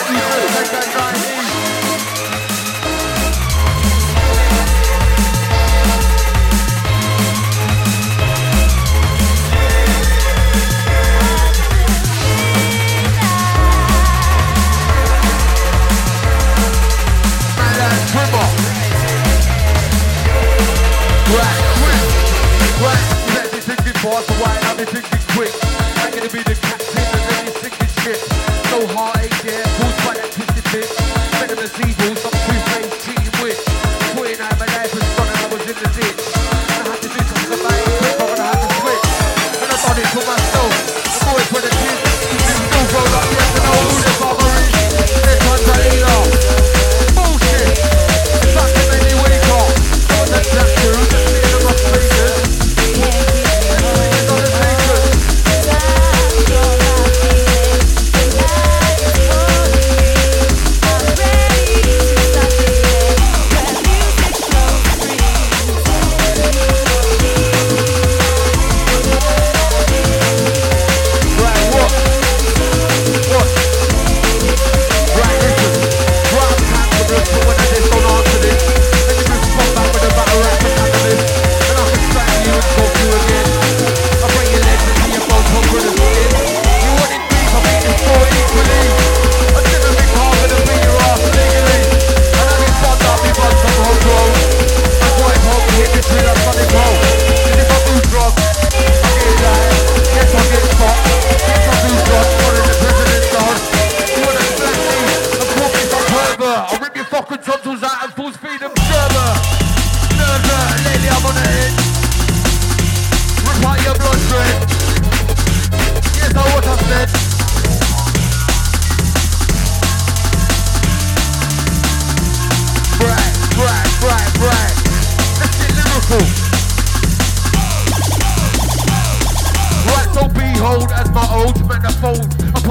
that music, make that noise.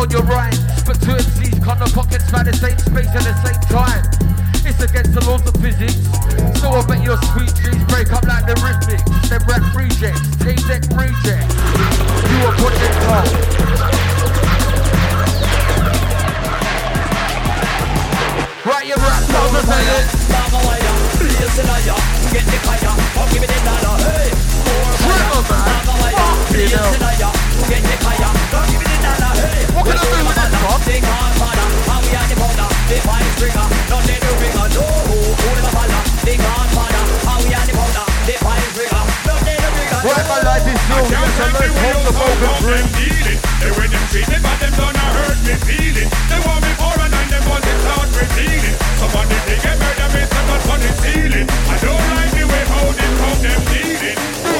Upon your right. But two MCs can't the pockets by the same space at the same time. It's against the laws of physics. So I bet your sweet dreams break up like the rhythmics. Them rap rejects, tape deck rejects. You are it low. Right, your rap sounds a melon. Get the fire, or give the dollar, hey. Trigger, man. Fuck you know. Get the. What can I do with ringer, Right, my life is serious. I learned from the broken dream. They when them treat me, but them done hurt me feeling. They want me for a nine, them want it start repeating. Somebody they get murder, me up on the ceiling. I don't like the way how they come them dealing.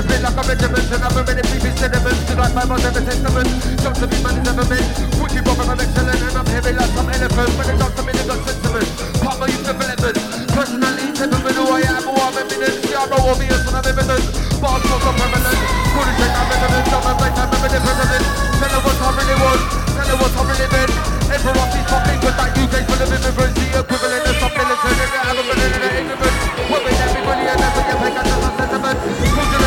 Discipline like a regiment, and I'm a many previous sediments To like my mother ever testament, jump to me man is never meant Wicked brother, I'm excellent, and I'm heavy like some elephant. When it comes to me, they got sentiment, part my youth development Personally, temperament, who I am, who I'm eminent See, I'm know obvious when I'm evident. Bars not so prevalent, couldn't take my measurements and break time, remember the president Tell her what I really want, tell her what I really meant Emperor of these fucking good that guys full of immigrants The equivalent of some militant and the equivalent of the ignorant What we everybody and never get back at the sentiment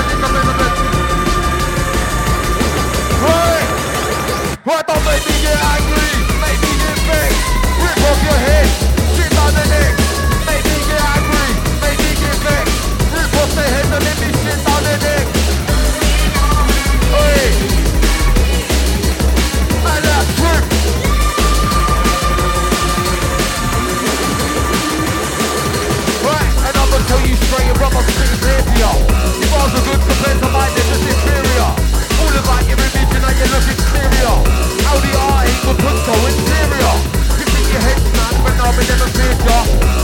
we never feared ya.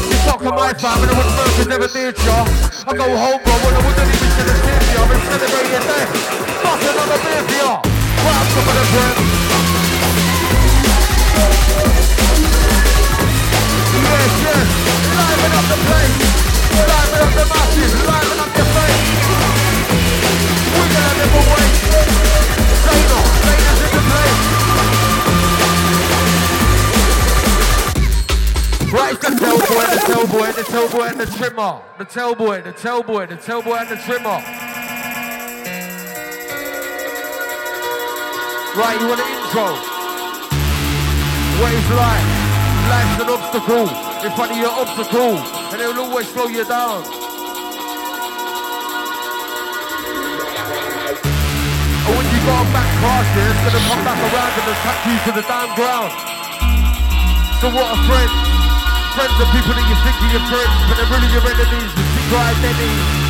You talk to my fam and I murder never did ya. I go home, bro, when I wouldn't even for ya. I'm celebrating your death. Bust another beer for ya. Right up of the gym. Boy, the tail boy, the tail boy, and the Trimer. The tail boy, the tail boy, the tail boy, and the Trimer. Right, you want an intro? What is life? Life's an obstacle in front of your obstacle, and it'll always slow you down. And when you go back past it, it's gonna come back around and attack you to the damn ground. So what a friend. Friends are people that you think are your friends, but they're really your enemies with secret identities. Oh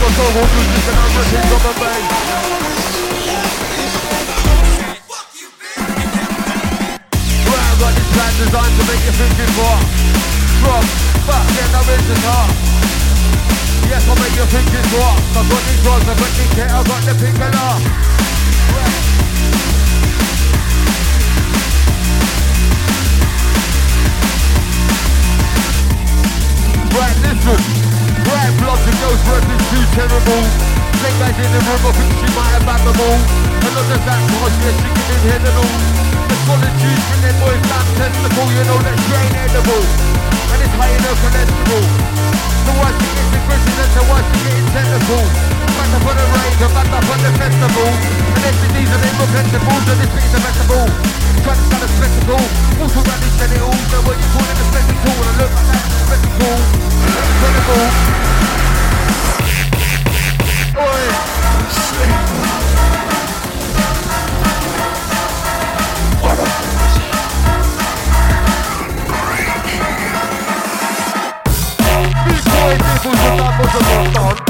got so much and I'm written on my mind. Designed to make you think more. From fuck, I'm in the. Yes, I'll make you think more. I've got these drugs, I've got these kit, I've got the pink and all. Right, listen. Red bloods and girls working too terrible. Same guys in the room, I think she might have had them all. And not just that, cause yeah, she can inhale it all. The solitude from their boys down testicle, you know that she ain't edible. And it's high enough her cholesterol to watch it, it's the Christians and to watch it, it's technical. Back up on the rave, I'm back up on the festival. And this is these are the festivals, and this bit's a festival. trying to sell a spectacle, walk around and it all, know what you call it a spectacle. and I look like that, it's a spectacle. Incredible. Oi. Música, por favor,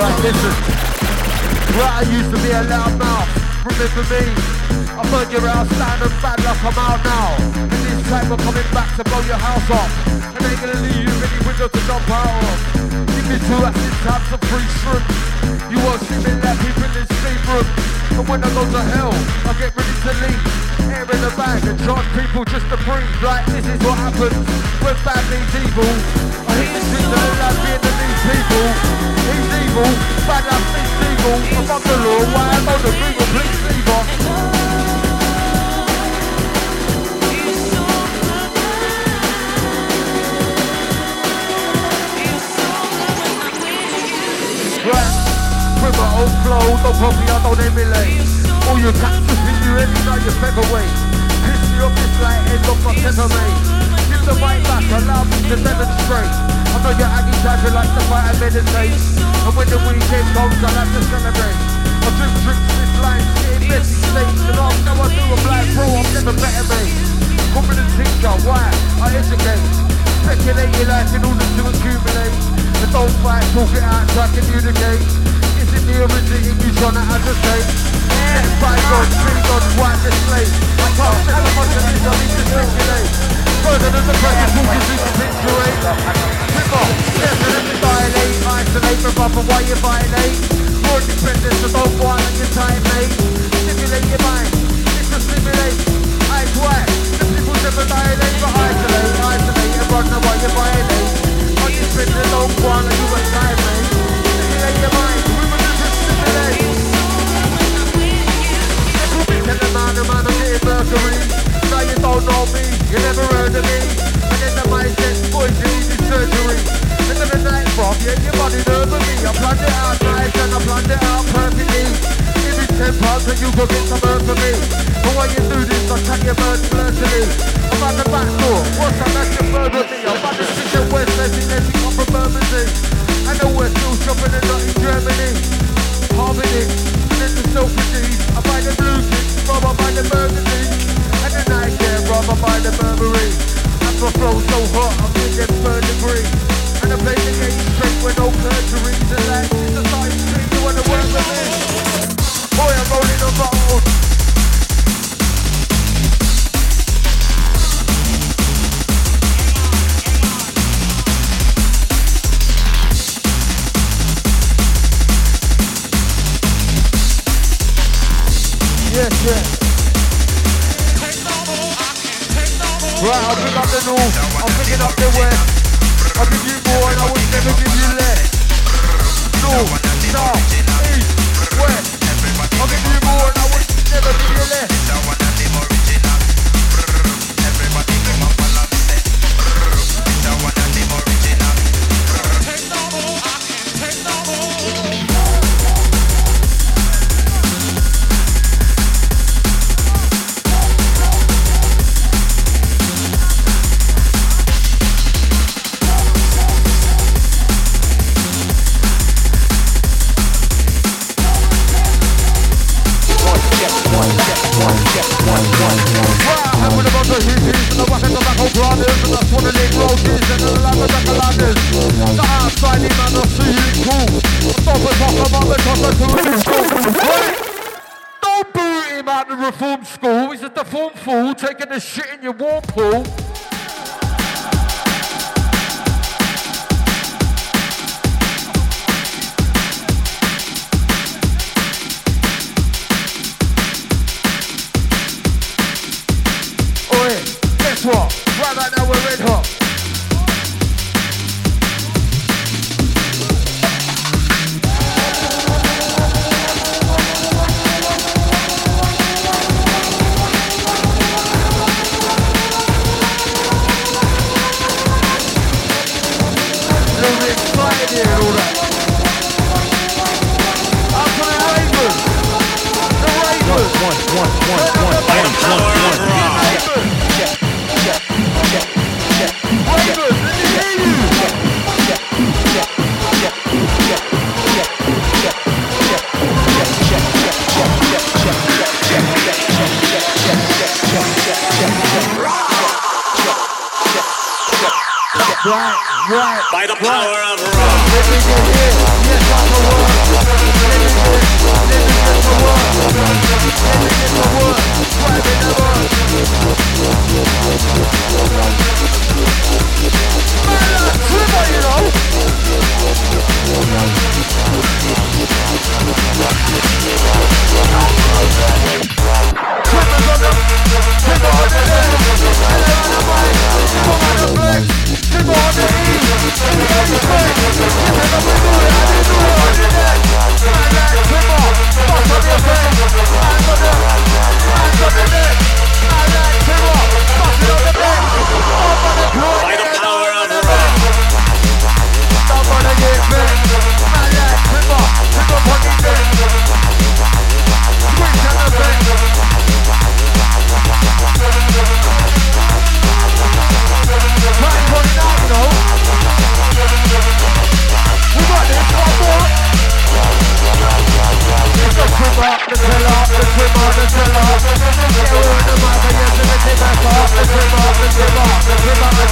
Right, listen. Right, I used to be a loud mouth. Remember me? I burned your house down and bad luck, I'm out now. Time we're coming back to blow your house off. And ain't gonna leave you any window to jump out of. Give me two acid tabs and free shrimp. You won't see me let people in this sleep room. And when I go to hell, I get ready to leave. Air in the bag and charge people just to breathe. Like this is what happens when bad means evil. I hit the streets of the these people. He's evil, bad lad means evil. I'm on the law, why I'm on the Google, please leave off. With my own flow, don't copy, I don't emulate. All your cactus in you any night you featherweight. Piss me up this light, end of my mate. Give the right back, allow me to demonstrate. I know your Aggie type, you like to fight and meditate. And when the weekend comes, I like to celebrate. I drink drinks, this line, getting messy states. And I'm now I do a black bro, I'm never better, mate. Competent teacher, why? I educate. Speculate your life in order to accumulate. And don't fight, talk it out, try to communicate the original you tryna agitate. Let bygones, bygones, wipe the slate I can't set the fundamentals, I need to circulate Further than the present, can through the picture eight Flip off, definitely violate. Isolate, revolve and why you violate? More dependence, so don't violate your time, mate. Stimulate your mind, it's a stimulate. I swear. the people never violate, But isolate, isolate, and run away, you violate. Undependent, don't violate, you a time, mate. Stimulate your mind. Know me, you never heard of me. And then the mind says, boys, you need surgery. Then the yeah, me. I planned it out nice and I planned it out perfectly. Give me ten pounds and you go get some earth for me. But when you do this, your bird flirtily. I'm at the back door, what's that? I'm at the street West, come from. And still shopping and not in Germany. Harmony, then the self-redeem. I the blue I buy the burgundy. And the night Rob, I buy the Burberry. And my flow so hot, I'm in them third degree. And I play the game straight with no perjuries. And like, it's a side street, you wanna work with me? Boy, I'm rolling a. Yes, North, I'm picking up the west. I'll give you more and I will never give you less. North, south, east, west. I'll give you more and I will never give you less. Taking the the Trimer, the we're in the yes, and the the the the and the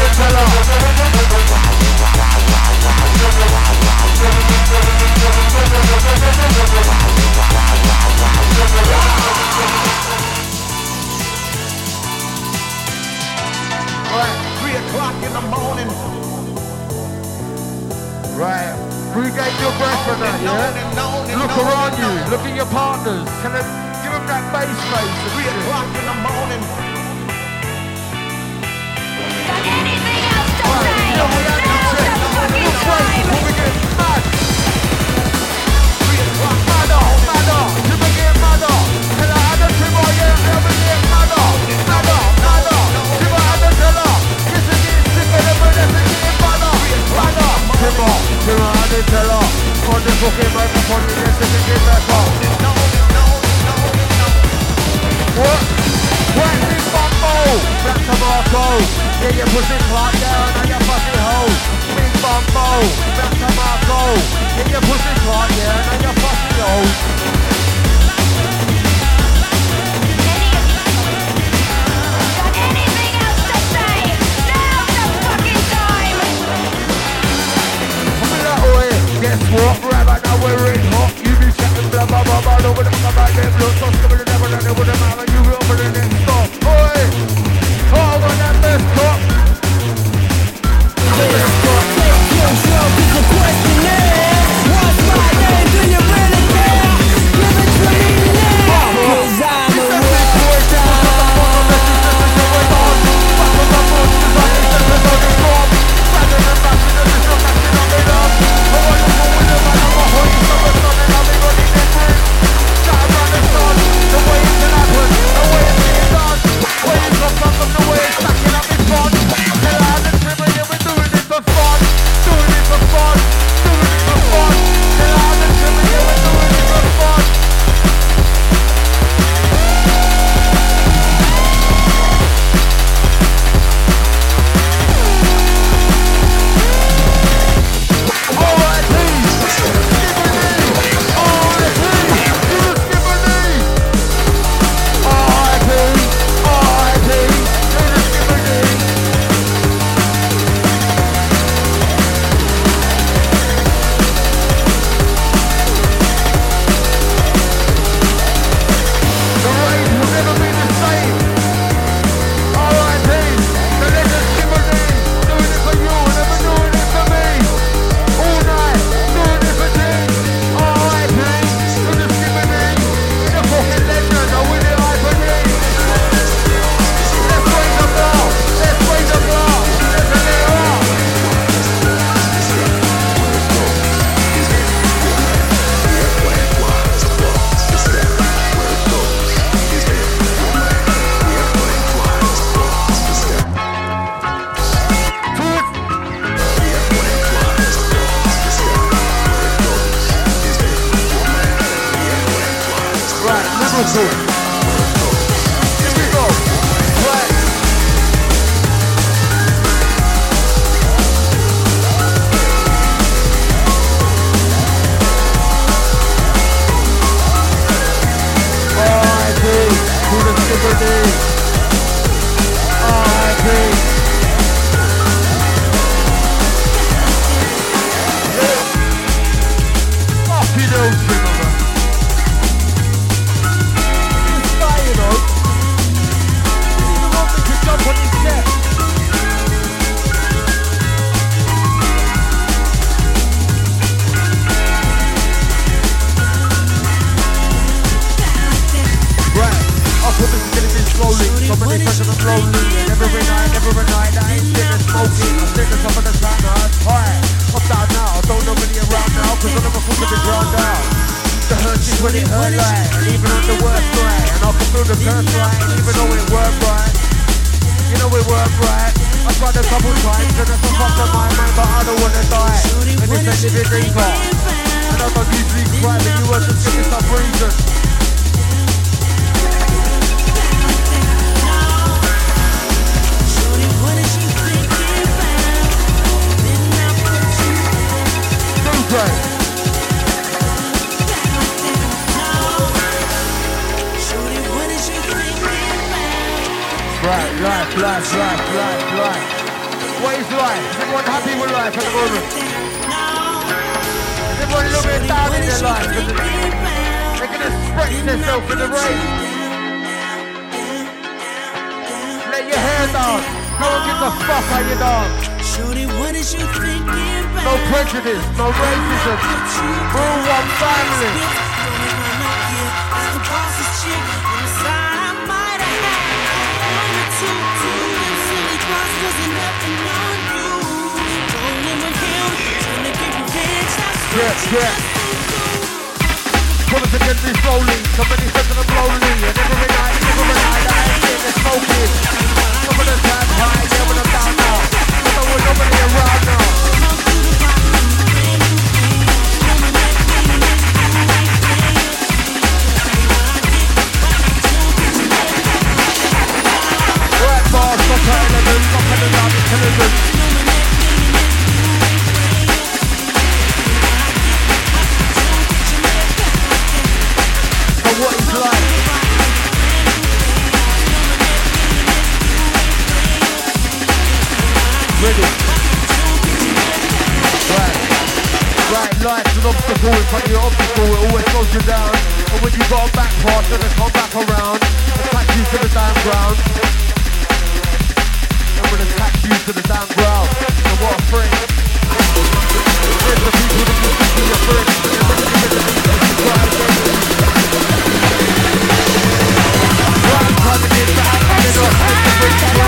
수. life. Everyone happy with life at the moment. Everyone a little bit down in their life. They're going to stretch themselves in the rain. Let your hair down. No one gives a fuck how you dance. No prejudice, no racism. We're one family. yes, yes. Pull it again, be rolling. So many friends on the rolling. And every night, every night, I ain't getting smoking. Some of the high, yeah, when I'm down now. Cause I would nobody around now. Bars, not intelligent, not them. obstacle in front of your obstacle, it always slows you down. And when you got a back pass, then they come back around, attack you to the damn ground. And will attack you to the damn ground. And what a friend. There's the people that you think are your friends. Right, time to get back, and it's a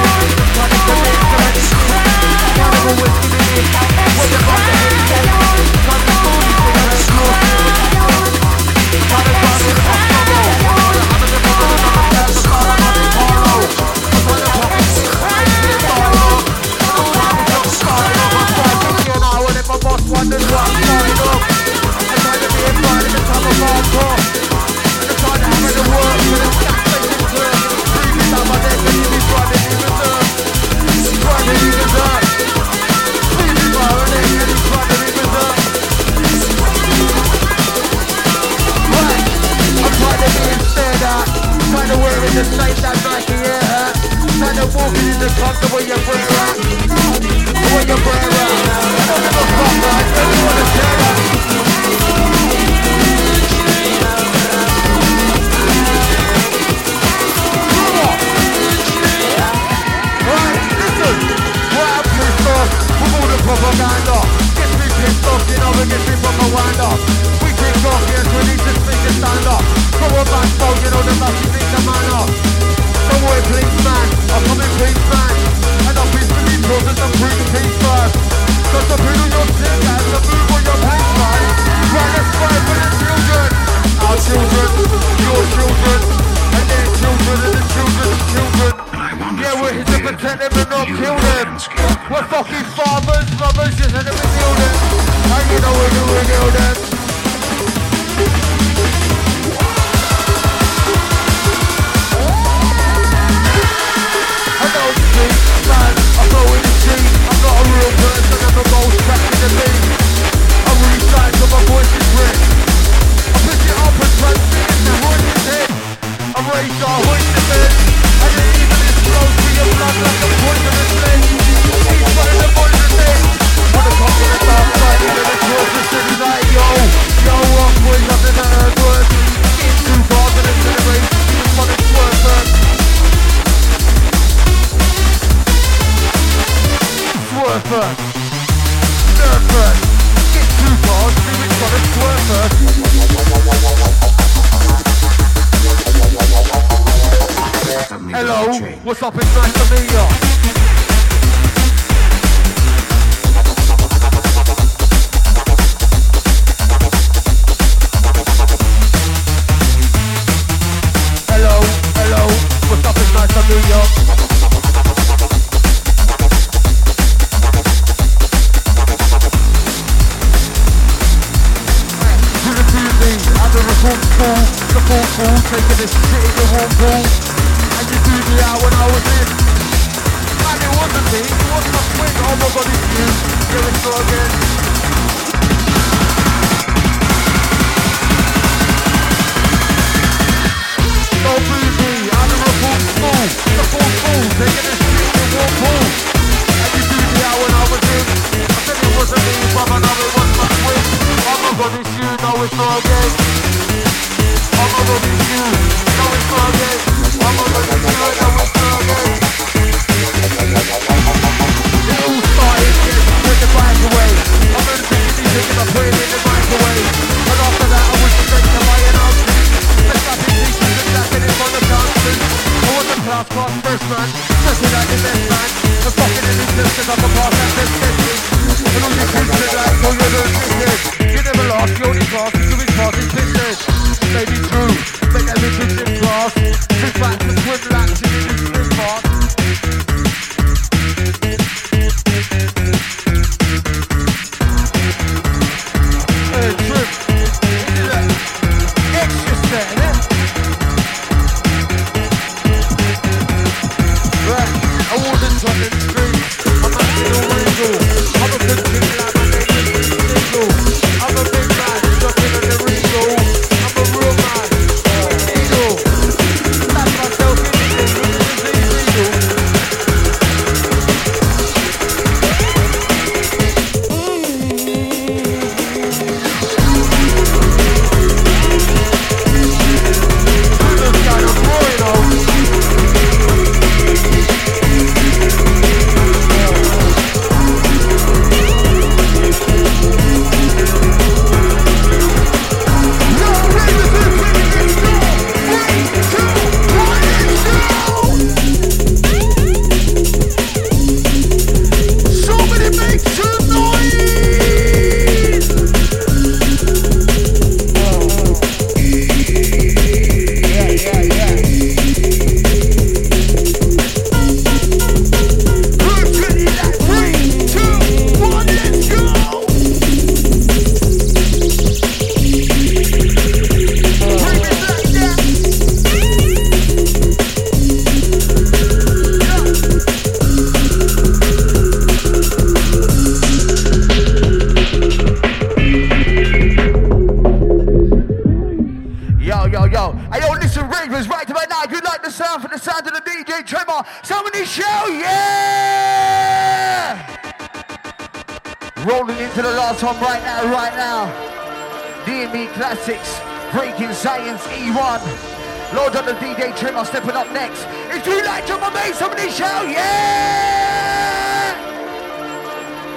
Breaking science E1. Lord on the DJ Trimer stepping up next. If you like Drummer Bass, somebody shout, yeah!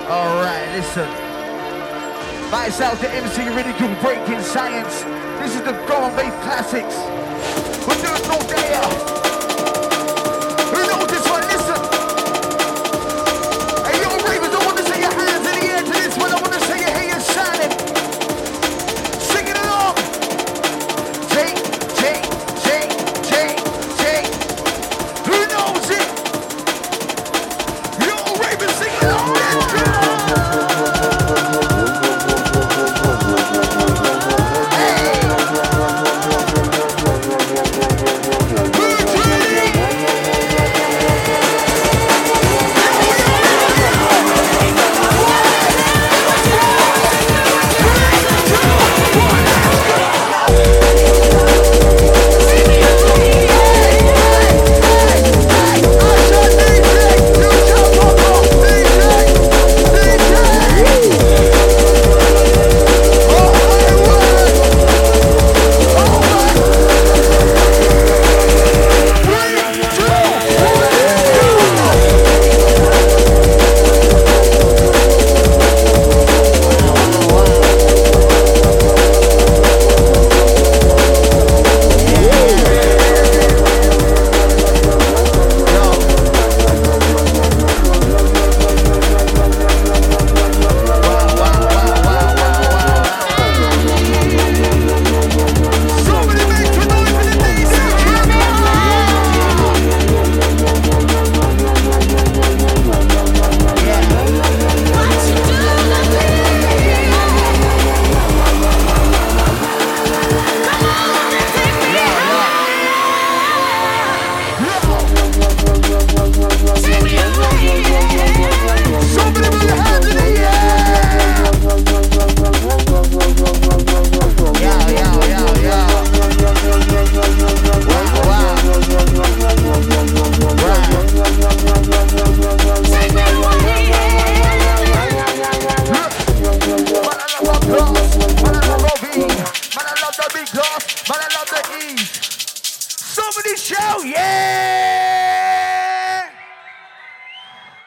Alright, listen. Myself, the MC Ridicule, Breaking Science. This is the Grand and Classics.